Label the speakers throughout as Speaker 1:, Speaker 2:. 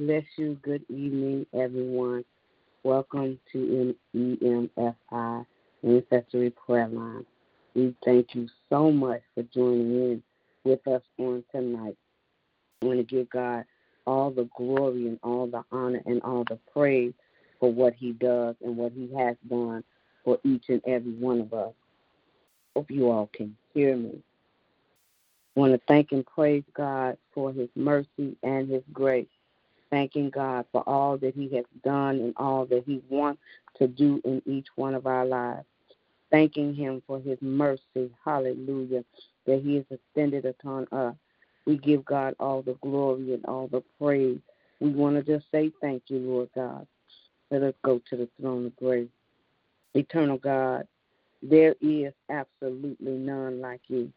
Speaker 1: Bless you. Good evening, everyone. Welcome to EMFI Intercessory Prayer Line. We thank you so much for joining in with us on tonight. I want to give God all the glory and all the honor and all the praise for what He does and what He has done for each and every one of us. Hope you all can hear me. I want to thank and praise God for His mercy and His grace thanking God for all that He has done and all that He wants to do in each one of our lives. Thanking Him for His mercy, hallelujah, that He has extended upon us. We give God all the glory and all the praise. We want to just say thank you, Lord God. Let us go to the throne of grace. Eternal God, there is absolutely none like you.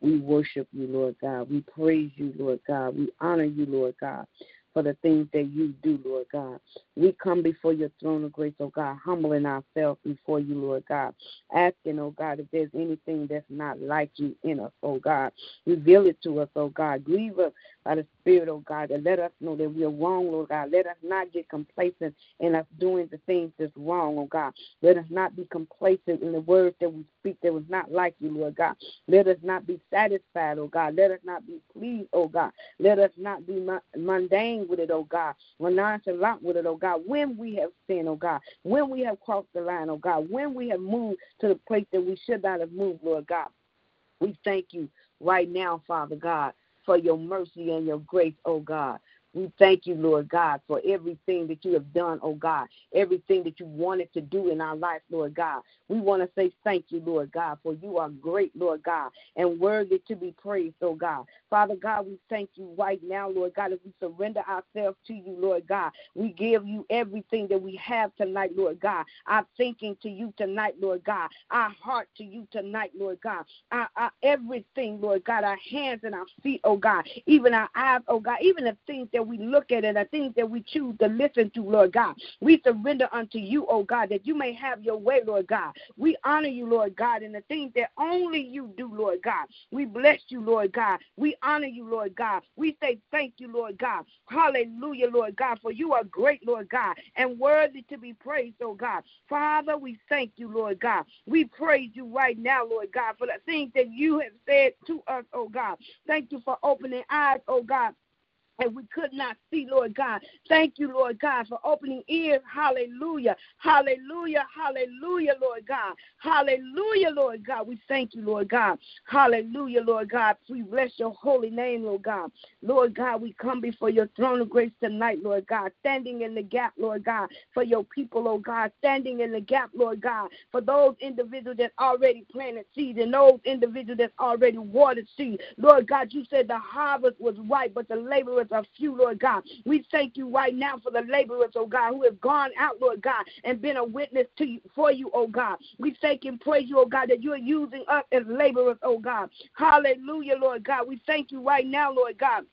Speaker 1: We worship you, Lord God. We praise you, Lord God. We honor you, Lord God for the things that you do, Lord God. We come before your throne of grace, oh God, humbling ourselves before you, Lord God, asking, oh God, if there's anything that's not like you in us, oh God. Reveal it to us, oh God. Grieve us by the Spirit, oh God, let us know that we are wrong, Lord God. Let us not get complacent in us doing the things that's wrong, oh God. Let us not be complacent in the words that we speak that was not like you, Lord God. Let us not be satisfied, oh God. Let us not be pleased, oh God. Let us not be mundane with it, oh God. We're nonchalant with it, oh God. When we have sinned, oh God. When we have crossed the line, oh God. When we have moved to the place that we should not have moved, Lord God. We thank you right now, Father God, for your mercy and your grace, oh God. We thank you, Lord God, for everything that you have done, oh God, everything that you wanted to do in our life, Lord God. We want to say thank you, Lord God, for you are great, Lord God, and worthy to be praised, oh God. Father God, we thank you right now, Lord God, as we surrender ourselves to you, Lord God. We give you everything that we have tonight, Lord God. Our thinking to you tonight, Lord God. Our heart to you tonight, Lord God. Our, our everything, Lord God. Our hands and our feet, oh God. Even our eyes, oh God. Even the things that that we look at and the things that we choose to listen to, Lord God. We surrender unto you, oh God, that you may have your way, Lord God. We honor you, Lord God, in the things that only you do, Lord God. We bless you, Lord God. We honor you, Lord God. We say thank you, Lord God. Hallelujah, Lord God, for you are great, Lord God, and worthy to be praised, oh God. Father, we thank you, Lord God. We praise you right now, Lord God, for the things that you have said to us, oh God. Thank you for opening eyes, oh God and we could not see, Lord God. Thank you, Lord God, for opening ears. Hallelujah. Hallelujah. Hallelujah, Lord God. Hallelujah, Lord God. We thank you, Lord God. Hallelujah, Lord God. We bless your holy name, Lord God. Lord God, we come before your throne of grace tonight, Lord God, standing in the gap, Lord God, for your people, oh God, standing in the gap, Lord God, for those individuals that already planted seeds and those individuals that already watered seed. Lord God, you said the harvest was ripe, but the laborers are few, Lord God. We thank you right now for the laborers, oh God, who have gone out, Lord God, and been a witness to you for you, oh God. We thank and praise you, oh God, that you are using us as laborers, oh God. Hallelujah, Lord God. We thank you right now, Lord God.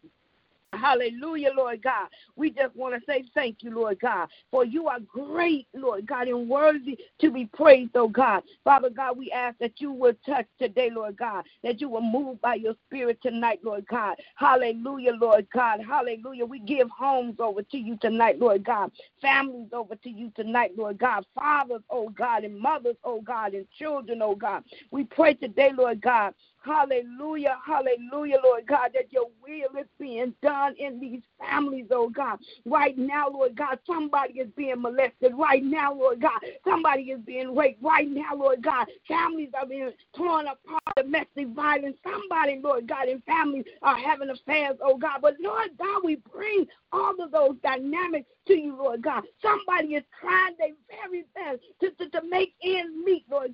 Speaker 1: Hallelujah, Lord God. We just want to say thank you, Lord God, for you are great, Lord God, and worthy to be praised, oh God. Father God, we ask that you would touch today, Lord God, that you will move by your spirit tonight, Lord God. Hallelujah, Lord God. Hallelujah. We give homes over to you tonight, Lord God. Families over to you tonight, Lord God. Fathers, oh God, and mothers, oh God, and children, oh God. We pray today, Lord God, Hallelujah, hallelujah, Lord God, that your will is being done in these families, oh God. Right now, Lord God, somebody is being molested. Right now, Lord God, somebody is being raped. Right now, Lord God, families are being torn apart, domestic violence. Somebody, Lord God, and families are having affairs, oh God. But Lord God, we bring all of those dynamics to you, Lord God. Somebody is trying their very best to, to, to make ends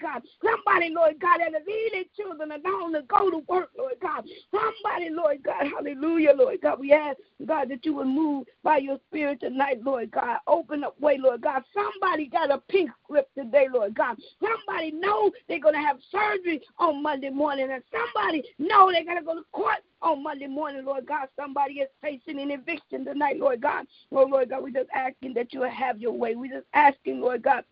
Speaker 1: God. Somebody, Lord God, that are leading children alone to go to work, Lord God. Somebody, Lord God, hallelujah, Lord God. We ask, God, that you would move by your spirit tonight, Lord God. Open up way, Lord God. Somebody got a pink slip today, Lord God. Somebody know they're going to have surgery on Monday morning, and somebody know they're going to go to court on Monday morning, Lord God. Somebody is facing an eviction tonight, Lord God. Oh, Lord God, we just asking that you have your way. We just asking, Lord God,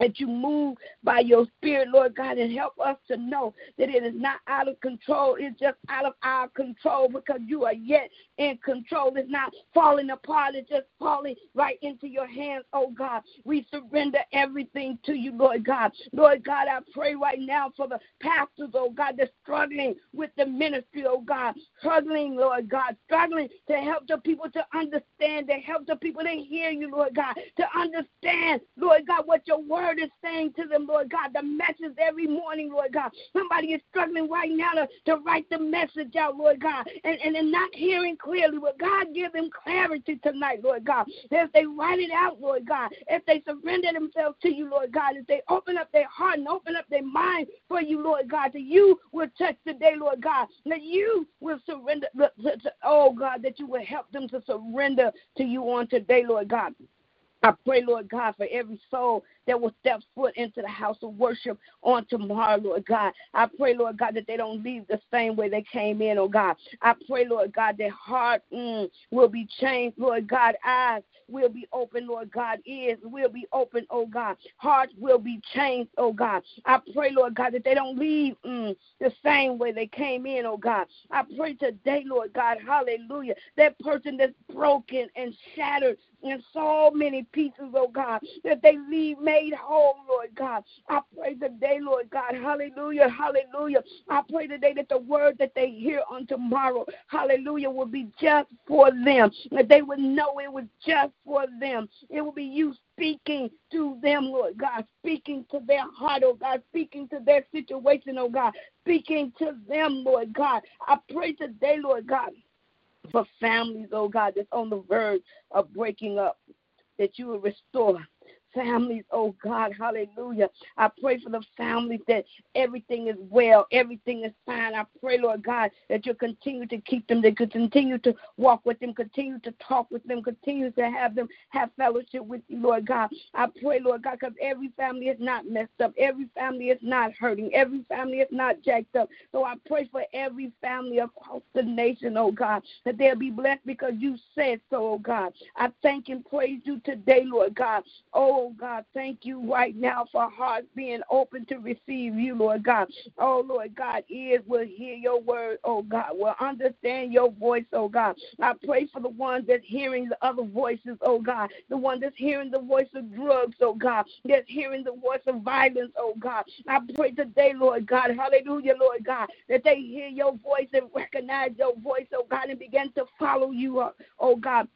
Speaker 1: that you move by your spirit, Lord God, and help us to know that it is not out of control. It's just out of our control because you are yet in control. It's not falling apart. It's just falling right into your hands, oh God. We surrender everything to you, Lord God. Lord God, I pray right now for the pastors, oh God, that's struggling with the ministry, oh God. Struggling, Lord God. Struggling to help the people to understand, to help the people to hear you, Lord God. To understand, Lord God, what your word is saying to them, Lord God, the message every morning, Lord God. Somebody is struggling right now to, to write the message out, Lord God, and, and, and not hearing clearly. But God, give them clarity tonight, Lord God. If they write it out, Lord God, if they surrender themselves to you, Lord God, if they open up their heart and open up their mind for you, Lord God, that you will touch today, Lord God, that you will surrender, oh God, that you will help them to surrender to you on today, Lord God. I pray, Lord God, for every soul that will step foot into the house of worship on tomorrow, Lord God. I pray, Lord God, that they don't leave the same way they came in, oh God. I pray, Lord God, their heart mm, will be changed, Lord God. Eyes will be open, Lord God. Ears will be open, oh God. Hearts will be changed, oh God. I pray, Lord God, that they don't leave mm, the same way they came in, oh God. I pray today, Lord God, hallelujah, that person that's broken and shattered in so many pieces, oh God, that they leave made whole, Lord God. I pray today, Lord God, hallelujah, hallelujah. I pray today that the word that they hear on tomorrow, hallelujah, will be just for them, that they would know it was just for them. It will be you speaking to them, Lord God, speaking to their heart, oh God, speaking to their situation, oh God, speaking to them, Lord God. I pray today, Lord God, for families, oh God, that's on the verge of breaking up, that you will restore families, oh God, hallelujah. I pray for the families that everything is well, everything is fine. I pray, Lord God, that you continue to keep them, that you continue to walk with them, continue to talk with them, continue to have them have fellowship with you, Lord God. I pray, Lord God, because every family is not messed up, every family is not hurting, every family is not jacked up. So I pray for every family across the nation, oh God, that they'll be blessed because you said so, oh God. I thank and praise you today, Lord God. Oh Oh, God, thank you right now for hearts being open to receive you, Lord God. Oh Lord God, ears will hear your word, oh God, will understand your voice, oh God. I pray for the ones that's hearing the other voices, oh God, the one that's hearing the voice of drugs, oh God, that's hearing the voice of violence, oh God. I pray today, Lord God, hallelujah, Lord God, that they hear your voice and recognize your voice, oh God, and begin to follow you, oh God.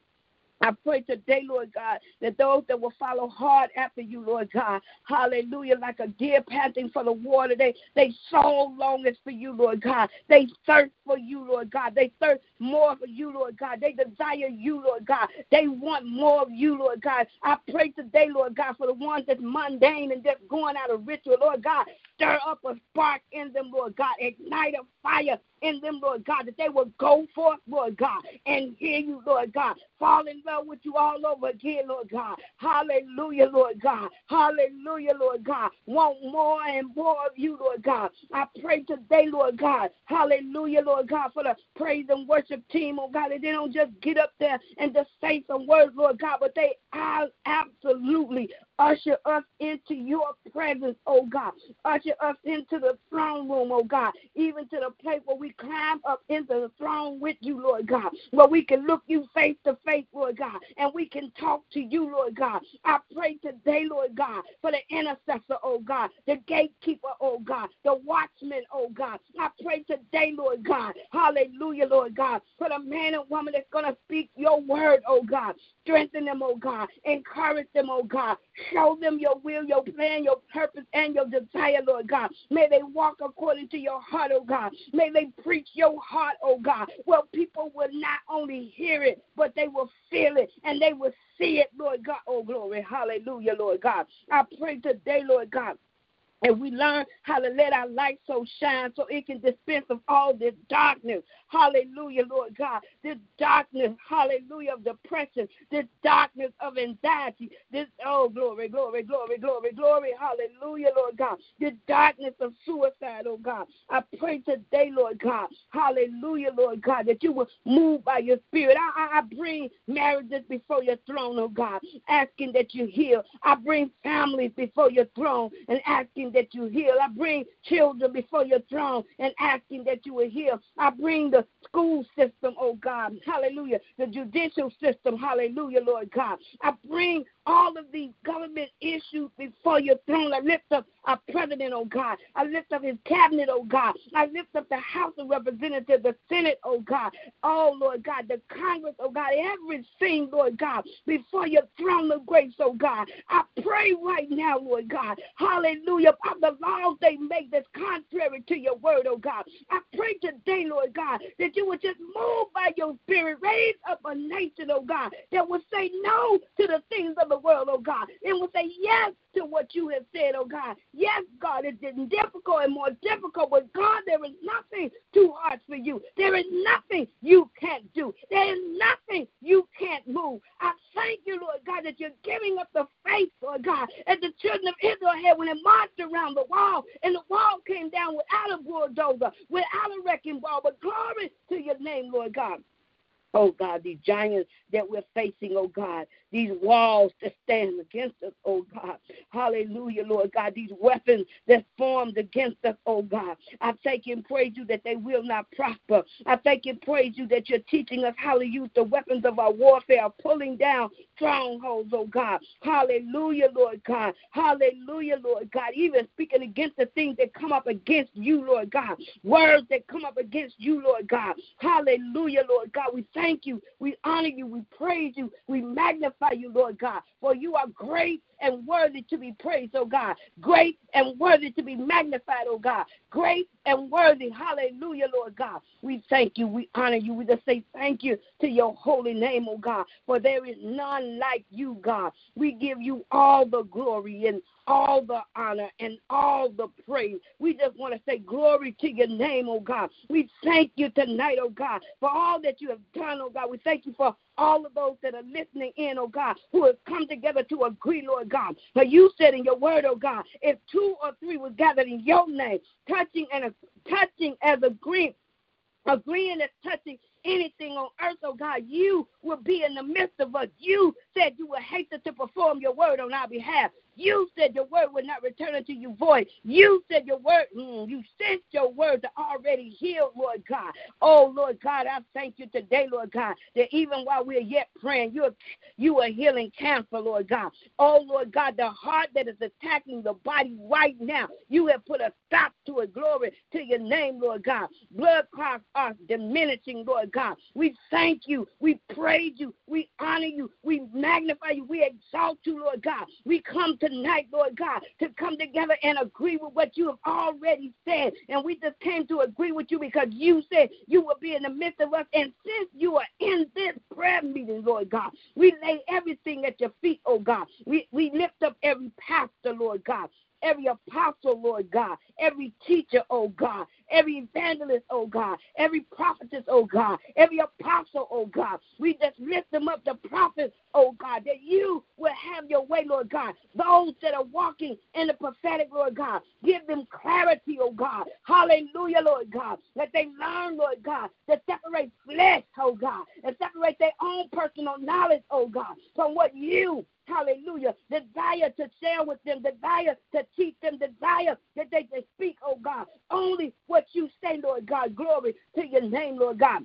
Speaker 1: I pray today, Lord God, that those that will follow hard after you, Lord God, hallelujah, like a deer panting for the water, they, they so longest for you, Lord God. They thirst for you, Lord God. They thirst more for you, Lord God. They desire you, Lord God. They want more of you, Lord God. I pray today, Lord God, for the ones that's mundane and just going out of ritual, Lord God. Stir up a spark in them, Lord God. Ignite a fire in them, Lord God, that they will go forth, Lord God, and hear you, Lord God. Fall in love with you all over again, Lord God. Hallelujah, Lord God. Hallelujah, Lord God. Want more and more of you, Lord God. I pray today, Lord God. Hallelujah, Lord God, for the praise and worship team, oh God, that they don't just get up there and just say some words, Lord God, but they are absolutely usher us into your presence, oh God. Usher us into the throne room, oh God. Even to the place where we climb up into the throne with you, Lord God. Where we can look you face to face, Lord God. And we can talk to you, Lord God. I pray today, Lord God, for the intercessor, oh God. The gatekeeper, oh God. The watchman, oh God. I pray today, Lord God. Hallelujah, Lord God. For the man and woman that's going to speak your word, oh God. Strengthen them, oh God. Encourage them, oh God. Show them your will, your plan, your purpose, and your desire, Lord God. May they walk according to your heart, oh God. May they preach your heart, oh God. Well, people will not only hear it, but they will feel it and they will see it, Lord God. Oh, glory. Hallelujah, Lord God. I pray today, Lord God and we learn how to let our light so shine so it can dispense of all this darkness. Hallelujah, Lord God. This darkness, hallelujah, of depression, this darkness of anxiety, this, oh, glory, glory, glory, glory, glory, hallelujah, Lord God. This darkness of suicide, oh God. I pray today, Lord God, hallelujah, Lord God, that you will move by your spirit. I, I, I bring marriages before your throne, oh God, asking that you heal. I bring families before your throne and asking asking that you heal. I bring children before your throne and asking that you will heal. I bring the school system, oh God, hallelujah, the judicial system, hallelujah, Lord God. I bring all of these government issues before your throne. I lift up our president, oh God. I lift up his cabinet, oh God. I lift up the House of Representatives, the Senate, oh God. Oh, Lord God, the Congress, oh God, everything, Lord God, before your throne of grace, oh God. I pray right now, Lord God, hallelujah, of the laws they make that's contrary to your word, oh God. I pray today, Lord God, that you would just move by your spirit, raise up a nation, oh God, that would say no to the things of the world, oh God, and will say yes to what you have said, oh God. Yes, God, it's difficult and more difficult, but God, there is nothing too hard for you. There is nothing you can't do. There is nothing you can't move. I thank you, Lord God, that you're giving us the faith, Lord God, as the children of Israel had when they marched around the wall, and the wall came down without a bulldozer, without a wrecking ball. But glory to your name, Lord God. Oh God, these giants that we're facing, oh God, these walls that stand against us, oh God. Hallelujah, Lord God. These weapons that formed against us, oh God. I thank and praise you that they will not prosper. I thank and praise you that you're teaching us how to use the weapons of our warfare, pulling down strongholds, oh God. Hallelujah, Lord God. Hallelujah, Lord God. Even speaking against the things that come up against you, Lord God. Words that come up against you, Lord God. Hallelujah, Lord God. We thank you. We honor you. We praise you. We magnify magnify you, Lord God, for you are great and worthy to be praised, oh God. Great and worthy to be magnified, oh God. Great and worthy. Hallelujah, Lord God. We thank you. We honor you. We just say thank you to your holy name, oh God, for there is none like you, God. We give you all the glory and all the honor and all the praise. We just want to say glory to your name, oh God. We thank you tonight, oh God, for all that you have done, oh God. We thank you for all of those that are listening in, oh God, who have come together to agree, Lord God. For you said in your word, oh God, if two or three were gathered in your name, touching and touching as agreeing, agreeing as touching anything on earth, oh God, you will be in the midst of us. You said you will hasten to perform your word on our behalf. You said your word would not return unto you void. You said your word, mm, you sent your word to already heal, Lord God. Oh, Lord God, I thank you today, Lord God, that even while we're yet praying, you are, you are healing cancer, Lord God. Oh, Lord God, the heart that is attacking the body right now, you have put a stop to it. Glory to your name, Lord God. Blood clots are diminishing, Lord God. We thank you. We praise you. We honor you. We magnify you. We exalt you, Lord God. We come to tonight, Lord God, to come together and agree with what you have already said. And we just came to agree with you because you said you will be in the midst of us. And since you are in this prayer meeting, Lord God, we lay everything at your feet, oh God. We, we lift up every pastor, Lord God every apostle, Lord God, every teacher, oh God, every evangelist, oh God, every prophetess, oh God, every apostle, oh God. We just lift them up, the prophets, oh God, that you will have your way, Lord God. Those that are walking in the prophetic, Lord God, give them clarity, oh God. Hallelujah, Lord God. Let they learn, Lord God, to separate flesh, oh God, and separate their own personal knowledge, oh God, from what you hallelujah, desire to share with them, desire to teach them, desire that they can speak, oh God, only what you say, Lord God. Glory to your name, Lord God.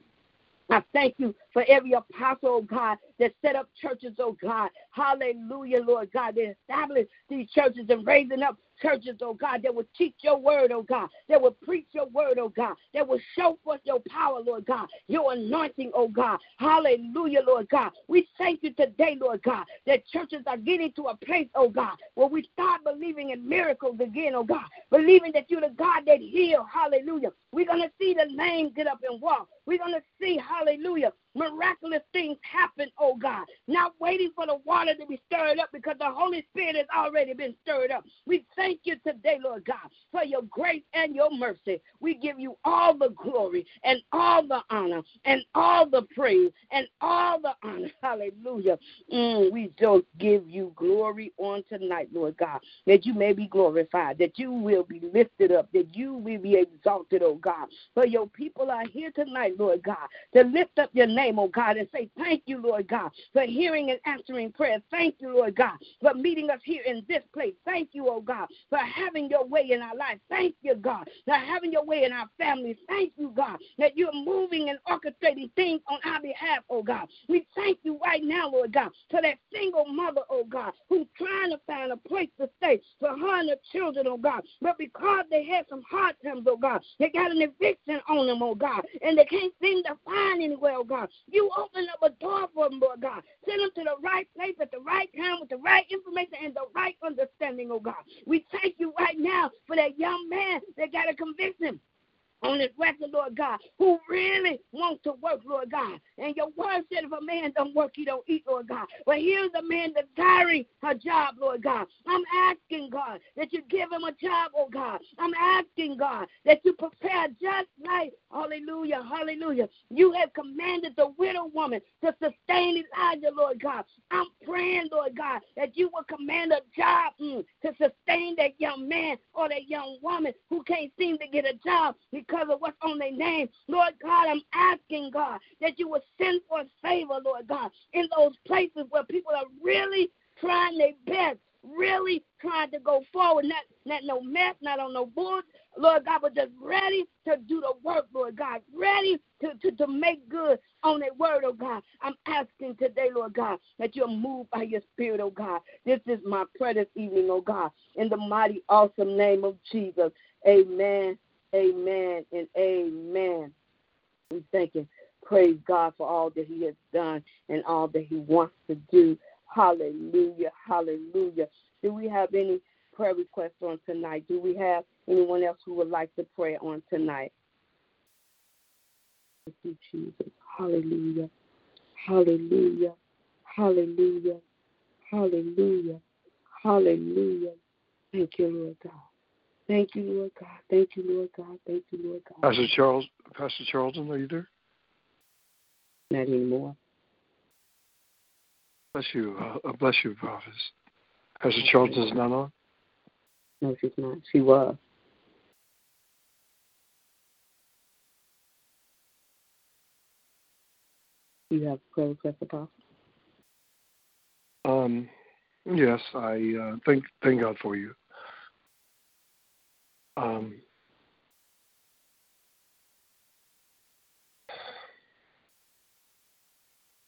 Speaker 1: I thank you for every apostle, oh God, that set up churches, oh God. Hallelujah, Lord God. They established these churches and raising up churches, oh God, that will teach your word, oh God, that will preach your word, oh God, that will show forth your power, Lord God, your anointing, oh God. Hallelujah, Lord God. We thank you today, Lord God, that churches are getting to a place, oh God, where we start believing in miracles again, oh God, believing that you're the God that heals. Hallelujah. We're going to see the lame get up and walk. We're going to see, hallelujah, miraculous things happen, oh God. Not waiting for the water to be stirred up because the Holy Spirit has already been stirred up. We thank you today, Lord God, for your grace and your mercy. We give you all the glory and all the honor and all the praise and all the honor. Hallelujah. Mm, we just give you glory on tonight, Lord God, that you may be glorified, that you will be lifted up, that you will be exalted, oh God. For your people are here tonight, Lord God, to lift up your name name, oh God, and say thank you, Lord God, for hearing and answering prayer. Thank you, Lord God, for meeting us here in this place. Thank you, oh God, for having your way in our life. Thank you, God, for having your way in our families. Thank you, God, that you're moving and orchestrating things on our behalf, oh God. We thank you right now, Lord God, for that single mother, oh God, who's trying to find a place to stay for her and the children, oh God. But because they had some hard times, oh God, they got an eviction on them, oh God, and they can't seem to find anywhere, oh God. You open up a door for them, Lord God. Send them to the right place at the right time with the right information and the right understanding, oh God. We thank you right now for that young man that got a conviction on this record, Lord God, who really want to work, Lord God. And your word said if a man don't work, he don't eat, Lord God. But here's a man desiring a job, Lord God. I'm asking, God, that you give him a job, oh God. I'm asking, God, that you prepare just like, hallelujah, hallelujah. You have commanded the widow woman to sustain Elijah, Lord God. I'm praying, Lord God, that you will command a job mm, to sustain that young man or that young woman who can't seem to get a job because because of what's on their name. Lord God, I'm asking, God, that you would send for favor, Lord God, in those places where people are really trying their best, really trying to go forward, not, not no mess, not on no boards, Lord God, but just ready to do the work, Lord God, ready to, to, to make good on that word, oh God. I'm asking today, Lord God, that you're moved by your spirit, oh God. This is my prayer this evening, oh God, in the mighty, awesome name of Jesus. Amen Amen and amen. We thank and praise God for all that He has done and all that He wants to do. Hallelujah. Hallelujah. Do we have any prayer requests on tonight. Do we have anyone else who would like to pray on tonight? Thank you, Jesus. Hallelujah. Hallelujah. Hallelujah. Hallelujah. Hallelujah. Thank you, Lord God. Thank you, Lord God. Thank you, Lord God. Thank you, Lord God.
Speaker 2: Pastor Charles, Pastor Charlton, are you there?
Speaker 1: Not anymore.
Speaker 2: Bless you. Uh, bless you, Prophet. Pastor Charlton is not on?
Speaker 1: No, she's not. She was. You have prayer request, Apostle?
Speaker 2: Um, yes, I uh, thank thank God for you. Um,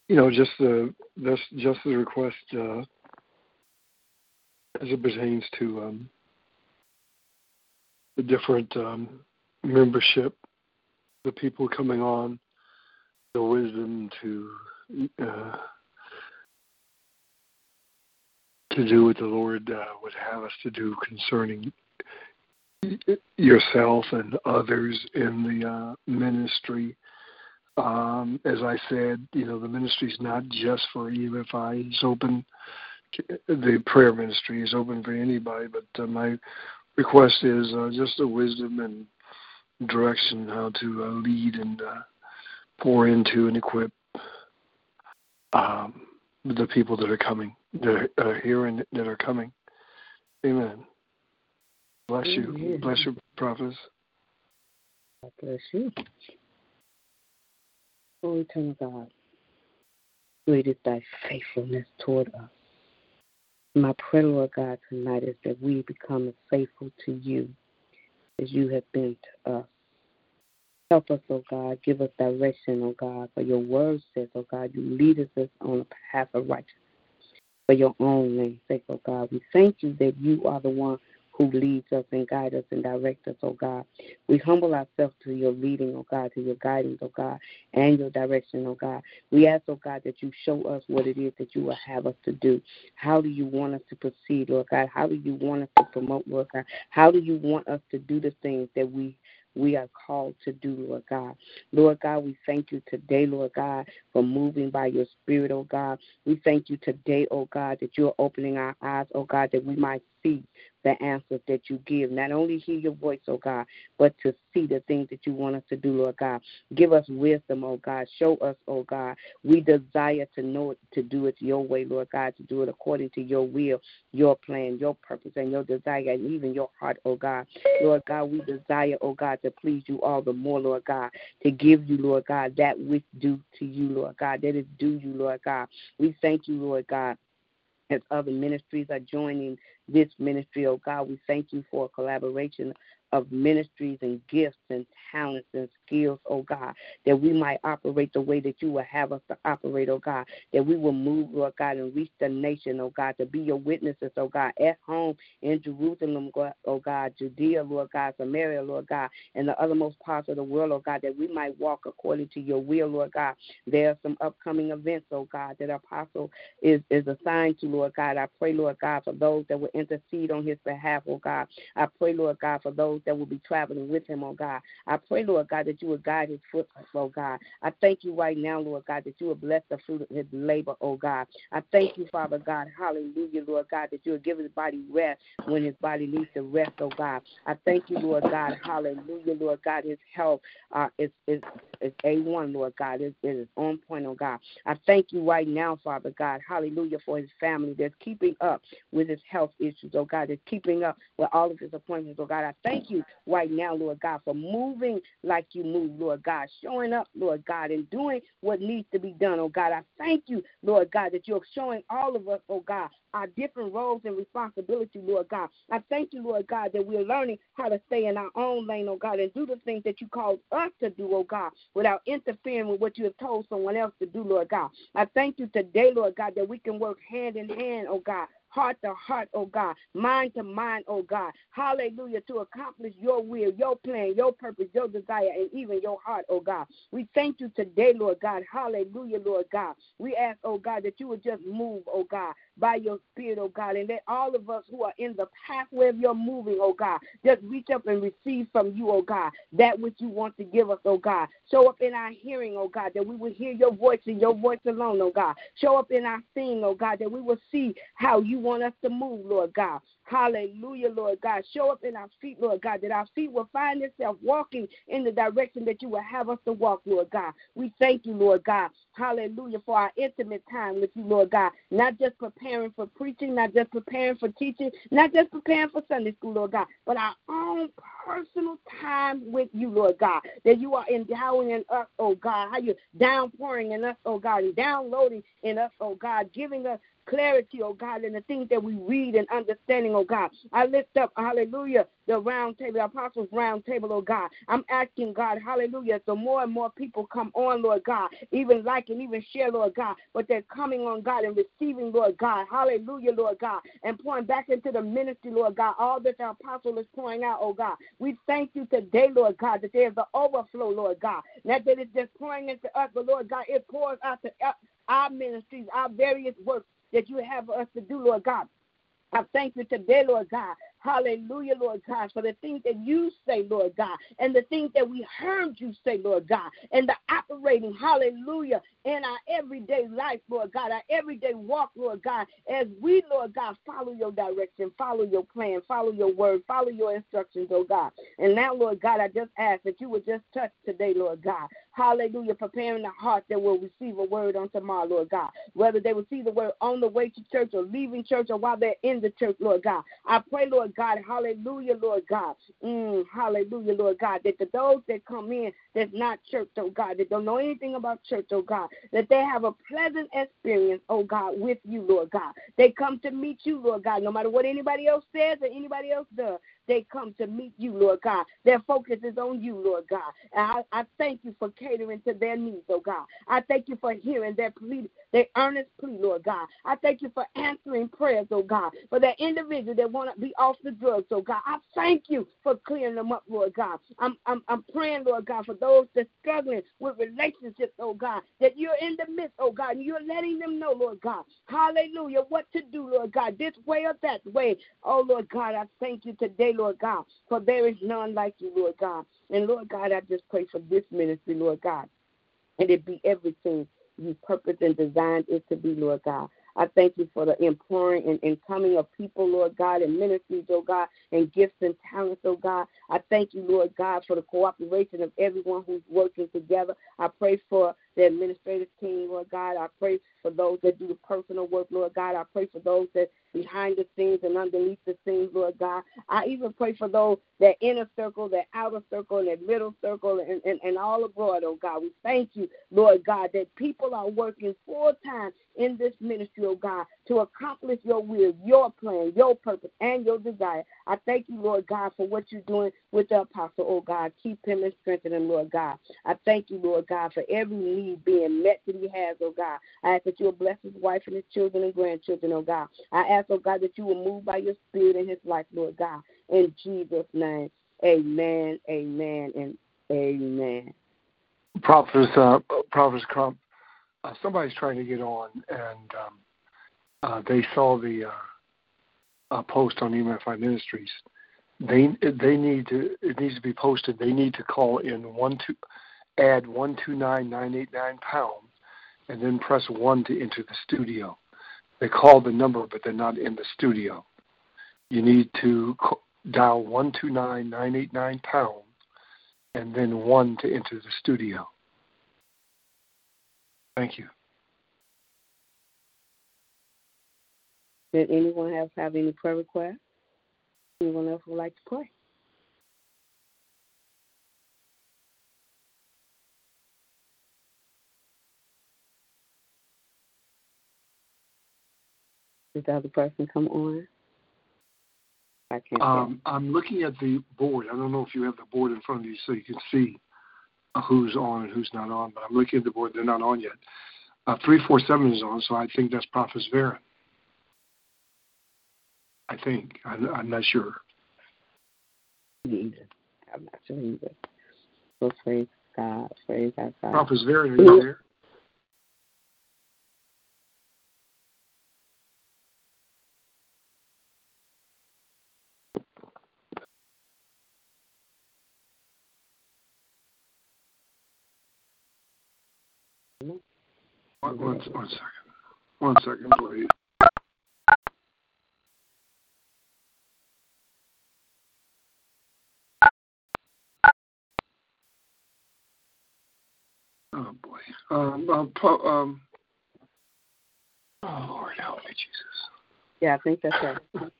Speaker 2: you know, just the this just the request uh, as it pertains to um, the different um, membership, the people coming on, the wisdom to uh, to do what the Lord uh, would have us to do concerning yourself and others in the uh, ministry. Um, as I said, you know, the ministry is not just for EMFI. It's open. The prayer ministry is open for anybody. But uh, my request is uh, just the wisdom and direction how to uh, lead and uh, pour into and equip um, the people that are coming, that are here and that are coming. Amen. Bless
Speaker 1: Amen.
Speaker 2: you. Bless your prophets.
Speaker 1: God bless you. O eternal God, great is thy faithfulness toward us. My prayer, Lord God, tonight is that we become as faithful to you as you have been to us. Help us, oh God. Give us direction, oh God. For your word says, oh God, you lead us on the path of righteousness. For your own name's sake, oh God. We thank you that you are the one who leads us and guides us and directs us, oh God. We humble ourselves to your leading, oh God, to your guidance, oh God, and your direction, oh God. We ask, oh God, that you show us what it is that you will have us to do. How do you want us to proceed, Lord God? How do you want us to promote, Lord God? How do you want us to do the things that we we are called to do, Lord God. Lord God, we thank you today, Lord God, for moving by your spirit, oh God. We thank you today, oh God, that you're opening our eyes, oh God, that we might see the answers that you give. Not only hear your voice, oh God, but to see the things that you want us to do, Lord God. Give us wisdom, oh God. Show us, oh God. We desire to know it, to do it your way, Lord God, to do it according to your will, your plan, your purpose, and your desire, and even your heart, oh God. Lord God, we desire, oh God, to please you all the more, Lord God, to give you, Lord God, that which due to you, Lord God, that is due you, Lord God. We thank you, Lord God as other ministries are joining this ministry, oh God. We thank you for a collaboration of ministries and gifts and talents and skills, oh God, that we might operate the way that you will have us to operate, oh God, that we will move, Lord God, and reach the nation, oh God, to be your witnesses, oh God, at home in Jerusalem, oh God, Judea, Lord God, Samaria, Lord God, and the othermost parts of the world, oh God, that we might walk according to your will, Lord God. There are some upcoming events, oh God, that Apostle is, is assigned to, Lord God. I pray, Lord God, for those that will intercede on his behalf, oh God. I pray, Lord God, for those that will be traveling with him, oh God. I pray, Lord God, that you will guide his footsteps, oh God. I thank you right now, Lord God, that you will bless the fruit of his labor, oh God. I thank you, Father God, hallelujah, Lord God, that you will give his body rest when his body needs to rest, oh God. I thank you, Lord God, hallelujah, Lord God, his health uh, is, is, is A1, Lord God. It, it is on point, oh God. I thank you right now, Father God, hallelujah, for his family that's keeping up with his health issues, oh God, that's keeping up with all of his appointments, oh God. I thank you right now, Lord God, for moving like you move, Lord God, showing up, Lord God, and doing what needs to be done, oh God. I thank you, Lord God, that you're showing all of us, oh God, our different roles and responsibility, Lord God. I thank you, Lord God, that we're learning how to stay in our own lane, oh God, and do the things that you called us to do, oh God, without interfering with what you have told someone else to do, Lord God. I thank you today, Lord God, that we can work hand in hand, oh God, heart to heart, oh God, mind to mind, oh God. Hallelujah, to accomplish your will, your plan, your purpose, your desire, and even your heart, oh God. We thank you today, Lord God. Hallelujah, Lord God. We ask, oh God, that you would just move, oh God. By your spirit, oh God. And let all of us who are in the pathway of your moving, oh God, just reach up and receive from you, oh God, that which you want to give us, oh God. Show up in our hearing, oh God, that we will hear your voice and your voice alone, oh God. Show up in our seeing, oh God, that we will see how you want us to move, Lord God. Hallelujah, Lord God. Show up in our feet, Lord God, that our feet will find itself walking in the direction that you will have us to walk, Lord God. We thank you, Lord God. Hallelujah, for our intimate time with you, Lord God. Not just preparing for preaching, not just preparing for teaching, not just preparing for Sunday school, Lord God, but our own personal time with you, Lord God. That you are endowing in us, oh God. How you're downpouring in us, oh God, and downloading in us, oh God, giving us clarity, oh God, in the things that we read and understanding, oh God. I lift up, hallelujah, the round table, the apostles' round table, oh God. I'm asking God, hallelujah, so more and more people come on, Lord God, even like and even share, Lord God, but they're coming on, God, and receiving, Lord God, hallelujah, Lord God, and pouring back into the ministry, Lord God, all that the apostle is pouring out, oh God. We thank you today, Lord God, that there's the overflow, Lord God. Not that it's just pouring into us, but Lord God, it pours out to our ministries, our various works that you have us to do, Lord God. I thank you today, Lord God, Hallelujah, Lord God, for the things that you say, Lord God, and the things that we heard you say, Lord God, and the operating, hallelujah, in our everyday life, Lord God, our everyday walk, Lord God, as we, Lord God, follow your direction, follow your plan, follow your word, follow your instructions, oh God. And now, Lord God, I just ask that you would just touch today, Lord God. Hallelujah, preparing the heart that will receive a word on tomorrow, Lord God. Whether they receive the word on the way to church or leaving church or while they're in the church, Lord God. I pray, Lord God. Hallelujah, Lord God. Mm, hallelujah, Lord God. That the, those that come in that's not church, oh God, that don't know anything about church, oh God, that they have a pleasant experience, oh God, with you, Lord God. They come to meet you, Lord God, no matter what anybody else says or anybody else does. They come to meet you, Lord God. Their focus is on you, Lord God. And I, I thank you for catering to their needs, oh God. I thank you for hearing their plea, their earnest plea, Lord God. I thank you for answering prayers, oh God, for that individual that want to be off the drugs, oh God. I thank you for clearing them up, Lord God. I'm, I'm, I'm praying, Lord God, for those that struggling with relationships, oh God, that you're in the midst, oh God, you're letting them know, Lord God, hallelujah, what to do, Lord God, this way or that way. Oh, Lord God, I thank you today, Lord God, for there is none like you, Lord God. And Lord God, I just pray for this ministry, Lord God, and it be everything you purpose and designed it to be, Lord God. I thank you for the imploring and, and coming of people, Lord God, and ministries, oh God, and gifts and talents, oh God. I thank you, Lord God, for the cooperation of everyone who's working together. I pray for the administrative team, Lord God. I pray for those that do the personal work, Lord God. I pray for those that behind the scenes and underneath the scenes, Lord God. I even pray for those that inner circle, that outer circle, and that middle circle, and, and, and all abroad, oh God. We thank you, Lord God, that people are working full time in this ministry, oh God, to accomplish your will, your plan, your purpose, and your desire. I thank you, Lord God, for what you're doing with the apostle, oh God. Keep him and strengthen him, Lord God. I thank you, Lord God, for every need being met that he has, oh God. I ask that you will bless his wife and his children and grandchildren, oh God. I ask, oh God, that you will move by your spirit in his life, Lord God. In Jesus' name, amen, amen, and amen.
Speaker 2: Prophet, uh, Prophet Crump, uh, somebody's trying to get on, and um, uh, they saw the uh, post on EMFI Ministries. They they need to it needs to be posted. They need to call in one two add one two nine nine eight nine pound, and then press one to enter the studio. They call the number, but they're not in the studio. You need to dial one two nine nine eight nine pound, and then one to enter the studio. Thank you.
Speaker 1: Did anyone else have any prayer requests? Anyone else would like to pray? Did the other person come on?
Speaker 2: I can't. Um, I'm looking at the board. I don't know if you have the board in front of you so you can see who's on and who's not on, but I'm looking at the board. They're not on yet. Uh, 347 is on, so I think that's Prophet Varen. I think. I'm, I'm not sure.
Speaker 1: Either. I'm not sure either. So praise God. Praise God.
Speaker 2: Prophet Varen, are you there? One, one, one second. One second, please. Oh boy. Um, um, po- um, oh Lord, help me, Jesus.
Speaker 1: Yeah, I think that's right.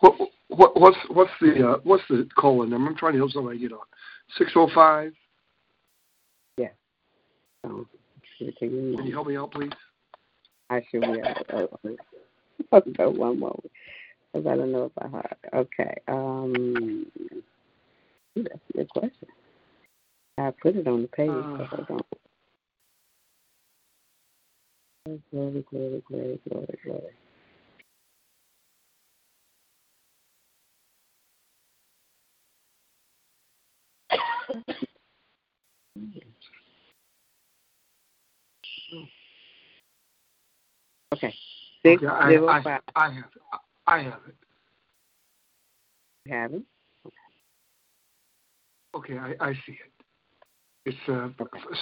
Speaker 2: What, what, what's what's the uh, what's the calling number? I'm trying to help somebody get on. Six oh five.
Speaker 1: Um, should take me
Speaker 2: Can you help me out, please?
Speaker 1: I should be able to. One moment. Because I don't know if I heard. Okay. Um, that's a good question. I put it on the page.
Speaker 2: Uh.
Speaker 1: so hold on. Glory, glory, glory, glory, glory. Okay. Six
Speaker 2: Okay, I,
Speaker 1: zero
Speaker 2: I,
Speaker 1: five.
Speaker 2: I have it. I have it.
Speaker 1: You Have it?
Speaker 2: Okay, I, I see it. It's uh,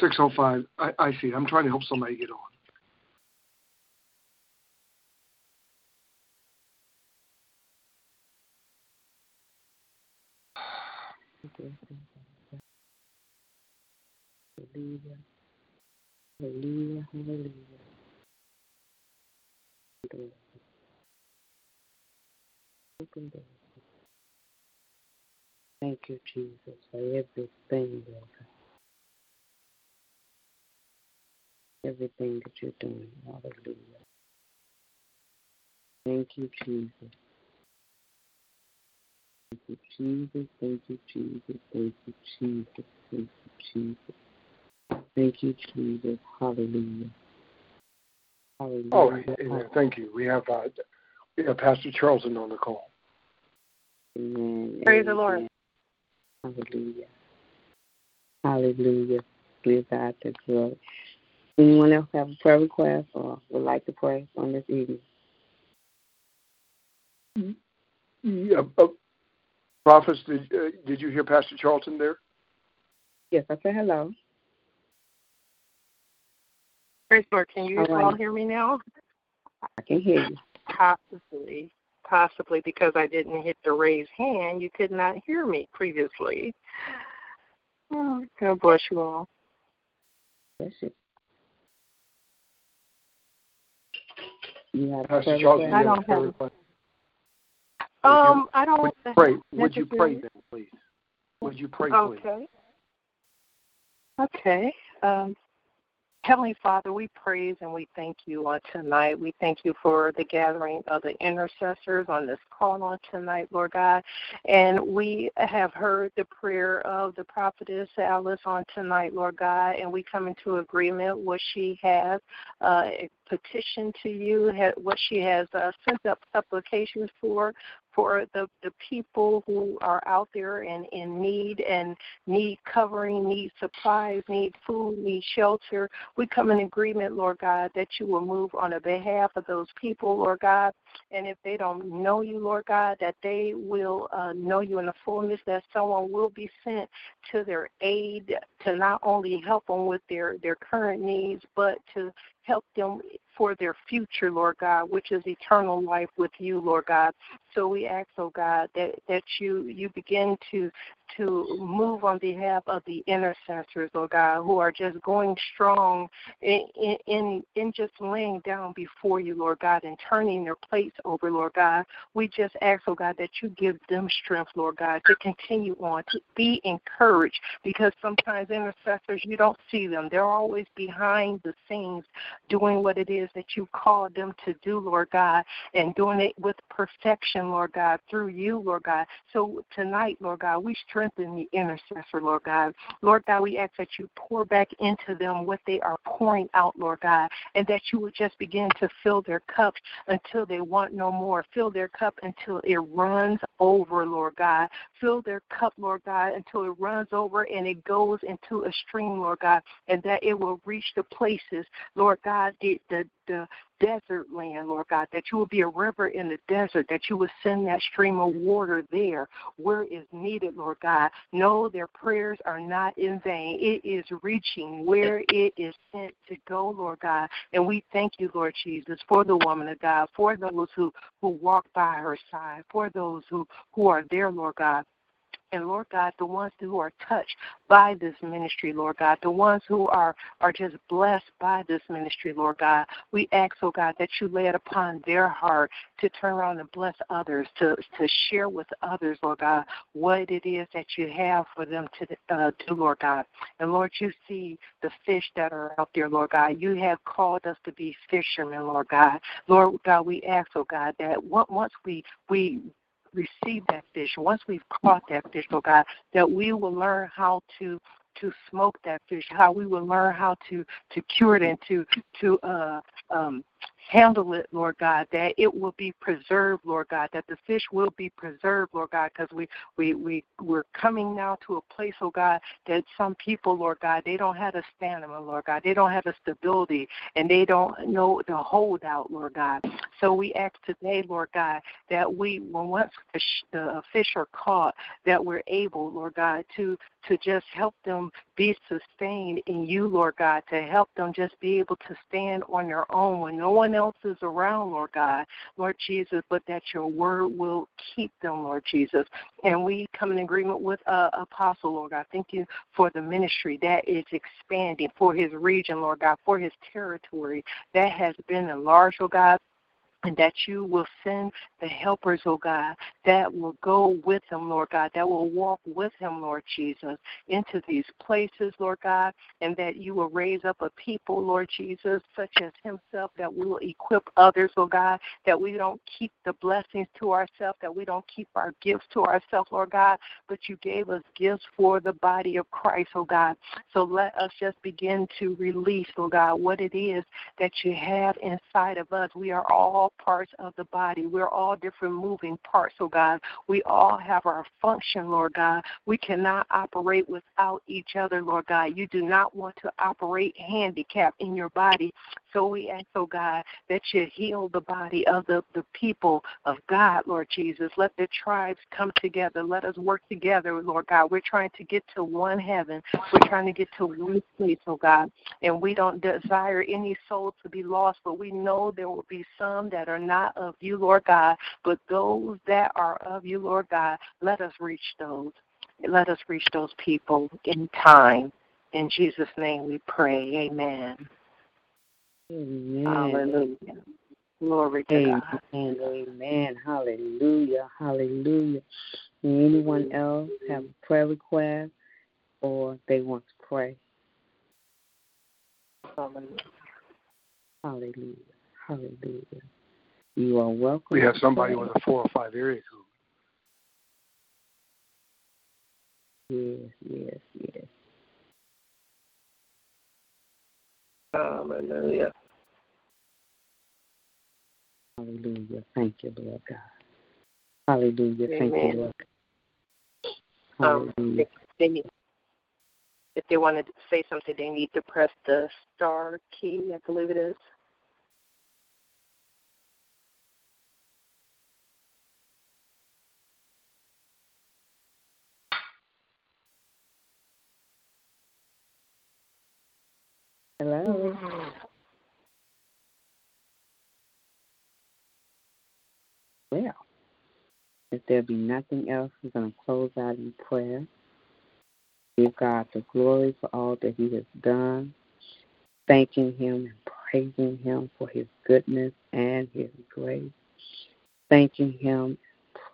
Speaker 2: 605. I, I see it. I'm trying to help somebody get on.
Speaker 1: Hallelujah. Hallelujah. Hallelujah. Thank you, Jesus, for everything, Lord Everything that you're doing. Hallelujah. Thank you, Jesus. Thank you, Jesus. Thank you, Jesus. Thank you, Jesus. Thank you, Jesus. Thank you, Jesus. Hallelujah.
Speaker 2: Oh, amen. Thank you. We have uh, we have Pastor Charlton on the call.
Speaker 1: Amen.
Speaker 3: Praise the Lord.
Speaker 1: Hallelujah. Hallelujah. Give God the glory. Anyone else have a prayer request or would like to pray on this evening?
Speaker 2: Yeah, uh, prophets, did uh, did you hear Pastor Charlton there?
Speaker 1: Yes, I said hello.
Speaker 3: Praise Lord. Can you
Speaker 1: All right.
Speaker 3: all hear me now?
Speaker 1: I can hear you.
Speaker 3: Possibly. Possibly because I didn't hit the raise hand, you could not hear me previously. Oh, God bless you all.
Speaker 1: Yes, you. You have
Speaker 2: Pastor
Speaker 1: prayer
Speaker 2: Charlton,
Speaker 1: request?
Speaker 2: you
Speaker 3: I don't
Speaker 2: prayer
Speaker 3: have-
Speaker 2: request?
Speaker 3: Um, I don't
Speaker 2: Would you pray? Would you pray then, please? Would you pray, please?
Speaker 3: Okay. Okay. Um, Heavenly Father, we praise and we thank you on tonight. We thank you for the gathering of the intercessors on this call on tonight, Lord God. And we have heard the prayer of the prophetess Alice on tonight, Lord God, and we come into agreement what she has uh, petitioned to you, what she has uh, sent up supplications for, for the, the people who are out there and in need and need covering, need supplies, need food, need shelter. We come in agreement, Lord God, that you will move on the behalf of those people, Lord God. And if they don't know you, Lord God, that they will uh, know you in the fullness, that someone will be sent to their aid to not only help them with their, their current needs, but to help them for their future, Lord God, which is eternal life with you, Lord God. So we ask, oh God, that, that you you begin to to move on behalf of the intercessors, oh God, who are just going strong in, in in just laying down before you, Lord God, and turning their plates over, Lord God. We just ask, oh God, that you give them strength, Lord God, to continue on, to be encouraged, because sometimes intercessors you don't see them. They're always behind the scenes doing what it is that you called them to do, Lord God, and doing it with perfection, Lord God, through you, Lord God. So tonight, Lord God, we strengthen the intercessor, Lord God. Lord God, we ask that you pour back into them what they are pouring out, Lord God, and that you would just begin to fill their cups until they want no more. Fill their cup until it runs over, Lord God. Fill their cup, Lord God, until it runs over and it goes into a stream, Lord God, and that it will reach the places, Lord God, the, the the desert land, Lord God, that you will be a river in the desert, that you will send that stream of water there where is needed, Lord God. No, their prayers are not in vain. It is reaching where it is sent to go, Lord God. And we thank you, Lord Jesus, for the woman of God, for those who, who walk by her side, for those who, who are there, Lord God. And Lord God, the ones who are touched by this ministry, Lord God, the ones who are, are just blessed by this ministry, Lord God, we ask, oh God, that you lay it upon their heart to turn around and bless others, to, to share with others, Lord God, what it is that you have for them to uh, do, Lord God. And Lord, you see the fish that are out there, Lord God. You have called us to be fishermen, Lord God. Lord God, we ask, oh God, that once we, we receive that fish, once we've caught that fish, oh God, that we will learn how to to smoke that fish, how we will learn how to to cure it and to to uh um handle it, Lord God, that it will be preserved, Lord God, that the fish will be preserved, Lord God, because we, we, we, we're coming now to a place, oh God, that some people, Lord God, they don't have a stamina, Lord God. They don't have a stability and they don't know the holdout, Lord God. So we ask today, Lord God, that we, when once the, the uh, fish are caught, that we're able, Lord God, to to just help them be sustained in you, Lord God, to help them just be able to stand on their own when no one else is around, Lord God, Lord Jesus, but that your word will keep them, Lord Jesus. And we come in agreement with uh, Apostle, Lord God. Thank you for the ministry that is expanding, for his region, Lord God, for his territory that has been enlarged, Lord God and that you will send the helpers, oh God, that will go with him, Lord God, that will walk with him, Lord Jesus, into these places, Lord God, and that you will raise up a people, Lord Jesus, such as himself, that will equip others, oh God, that we don't keep the blessings to ourselves, that we don't keep our gifts to ourselves, Lord God, but you gave us gifts for the body of Christ, oh God. So let us just begin to release, oh God, what it is that you have inside of us. We are all parts of the body. We're all different moving parts, oh God. We all have our function, Lord God. We cannot operate without each other, Lord God. You do not want to operate handicap in your body. So we ask, oh God, that you heal the body of the, the people of God, Lord Jesus. Let the tribes come together. Let us work together, Lord God. We're trying to get to one heaven. We're trying to get to one place, oh God. And we don't desire any soul to be lost, but we know there will be some that that are not of you, Lord God, but those that are of you, Lord God, let us reach those. Let us reach those people in time. In Jesus' name we pray. Amen.
Speaker 1: Amen.
Speaker 3: Hallelujah. Glory to
Speaker 1: amen.
Speaker 3: God.
Speaker 1: Amen. Hallelujah. Hallelujah. Anyone else have a prayer request or they want to pray?
Speaker 3: Hallelujah.
Speaker 1: Hallelujah. Hallelujah. You are welcome.
Speaker 2: We have somebody with a four or five area code.
Speaker 1: Yes, yes, yes.
Speaker 3: Hallelujah.
Speaker 1: Hallelujah. Thank you, Lord God. Hallelujah. Thank you, Lord.
Speaker 3: Um,
Speaker 1: Hallelujah.
Speaker 3: they need, if they want to say something, they need to press the star key, I believe it is.
Speaker 1: Hello. Well, if there be nothing else, we're going to close out in prayer. Give God the glory for all that He has done, thanking Him and praising Him for His goodness and His grace, thanking Him,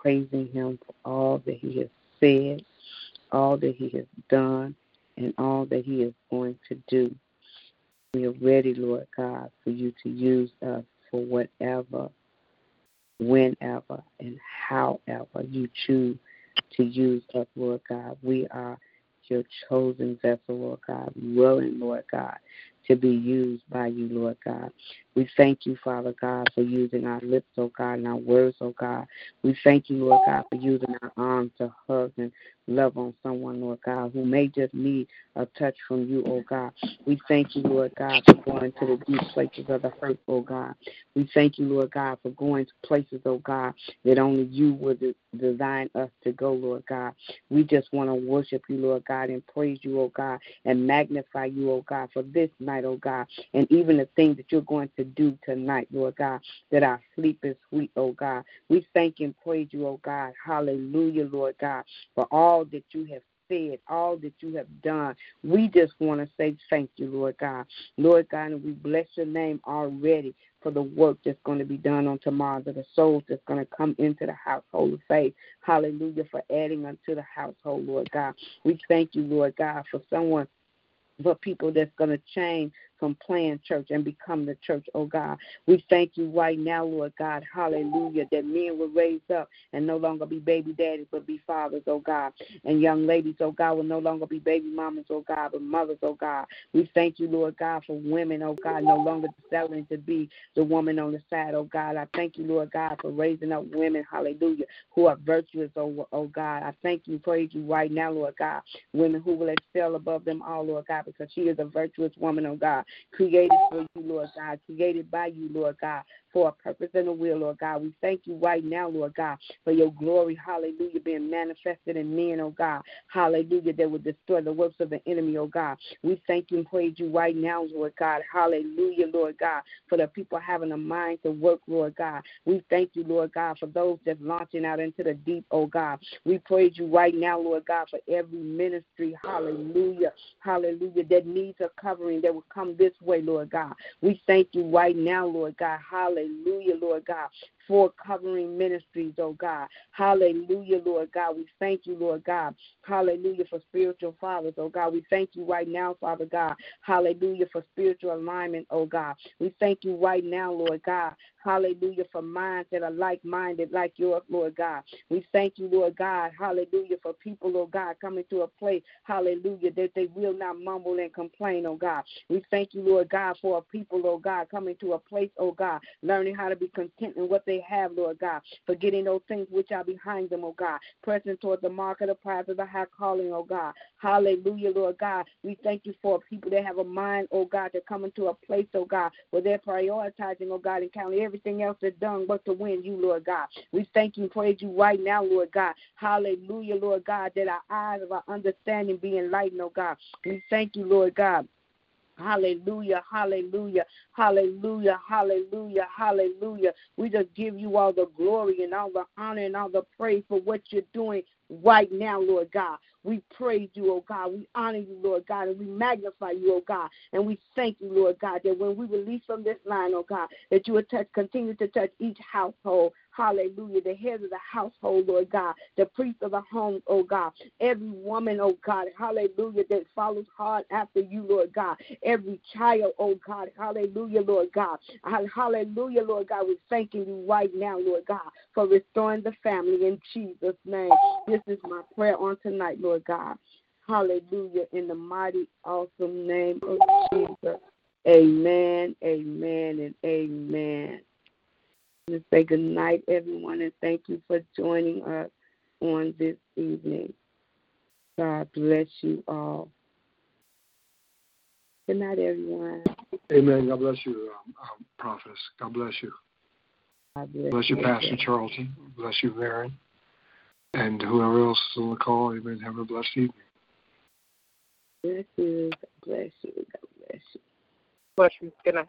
Speaker 1: praising Him for all that He has said, all that He has done, and all that He is going to do. We are ready, Lord God, for you to use us for whatever, whenever, and however you choose to use us, Lord God. We are your chosen vessel, Lord God, willing, Lord God, to be used by you, Lord God. We thank you, Father God, for using our lips, oh God, and our words, oh God. We thank you, Lord God, for using our arms to hug and love on someone, Lord God, who may just need a touch from you, oh God. We thank you, Lord God, for going to the deep places of the hurt, oh God. We thank you, Lord God, for going to places, oh God, that only you would design us to go, Lord God. We just want to worship you, Lord God, and praise you, oh God, and magnify you, oh God, for this night, oh God, and even the things that you're going to do tonight, Lord God, that our sleep is sweet, oh God. We thank and praise you, oh God. Hallelujah, Lord God, for all that you have said, all that you have done. We just want to say thank you, Lord God. Lord God, and we bless your name already for the work that's going to be done on tomorrow, the souls that's going to come into the household of faith. Hallelujah, for adding unto the household, Lord God. We thank you, Lord God, for someone for people that's going to change from playing church and become the church, oh God. We thank you right now, Lord God, hallelujah, that men will raise up and no longer be baby daddies, but be fathers, oh God. And young ladies, oh God, will no longer be baby mamas, oh God, but mothers, oh God. We thank you, Lord God, for women, oh God, no longer settling to be the woman on the side, oh God. I thank you, Lord God, for raising up women, hallelujah, who are virtuous, oh, oh God. I thank you, praise you right now, Lord God. Women who will excel above them all, Lord God, because she is a virtuous woman, oh God created for you, Lord God, created by you, Lord God, for a purpose and a will, Lord God. We thank you right now, Lord God, for your glory, hallelujah, being manifested in men, oh God, hallelujah, that will destroy the works of the enemy, oh God. We thank you and praise you right now, Lord God, hallelujah, Lord God, for the people having a mind to work, Lord God. We thank you, Lord God, for those that launching out into the deep, oh God. We praise you right now, Lord God, for every ministry, hallelujah, hallelujah, that needs a covering that will come this way, Lord God. We thank you right now, Lord God, hallelujah, Lord God, for covering ministries, oh God. Hallelujah, Lord God. We thank you, Lord God. Hallelujah for spiritual fathers, oh God. We thank you right now, Father God. Hallelujah for spiritual alignment, oh God. We thank you right now, Lord God. Hallelujah for minds that are like minded like yours, Lord God. We thank you, Lord God. Hallelujah for people, oh God, coming to a place, hallelujah, that they will not mumble and complain, oh God. We thank you, Lord God, for a people, oh God, coming to a place, oh God, learning how to be content in what they have, Lord God, forgetting those things which are behind them, oh God, pressing toward the mark of the prize of the high calling, oh God. Hallelujah, Lord God. We thank you for people that have a mind, oh God, to come into a place, oh God, where they're prioritizing, oh God, and counting everything else is done but to win you, Lord God. We thank you and praise you right now, Lord God. Hallelujah, Lord God, that our eyes of our understanding be enlightened, oh God. We thank you, Lord God. Hallelujah, hallelujah, hallelujah, hallelujah, hallelujah. We just give you all the glory and all the honor and all the praise for what you're doing right now, Lord God. We praise you, oh God. We honor you, Lord God, and we magnify you, oh God. And we thank you, Lord God, that when we release from this line, oh God, that you will touch, continue to touch each household. Hallelujah. The head of the household, Lord God. The priest of the home, oh God. Every woman, oh God. Hallelujah. That follows hard after you, Lord God. Every child, oh God. Hallelujah, Lord God. Hallelujah, Lord God. We're thanking you right now, Lord God, for restoring the family in Jesus' name. This is my prayer on tonight, Lord God. Hallelujah. In the mighty, awesome name of Jesus. Amen, amen, and amen. To say good night, everyone, and thank you for joining us on this evening. God bless you all. Good night, everyone.
Speaker 2: Amen. God bless you, um, um, prophetess. God bless you.
Speaker 1: God bless,
Speaker 2: bless you, Pastor Charlton. Bless you, Mary and whoever else is on the call, amen. Have a blessed evening.
Speaker 1: Bless you. God bless you. God bless you.
Speaker 3: Bless you. Good night.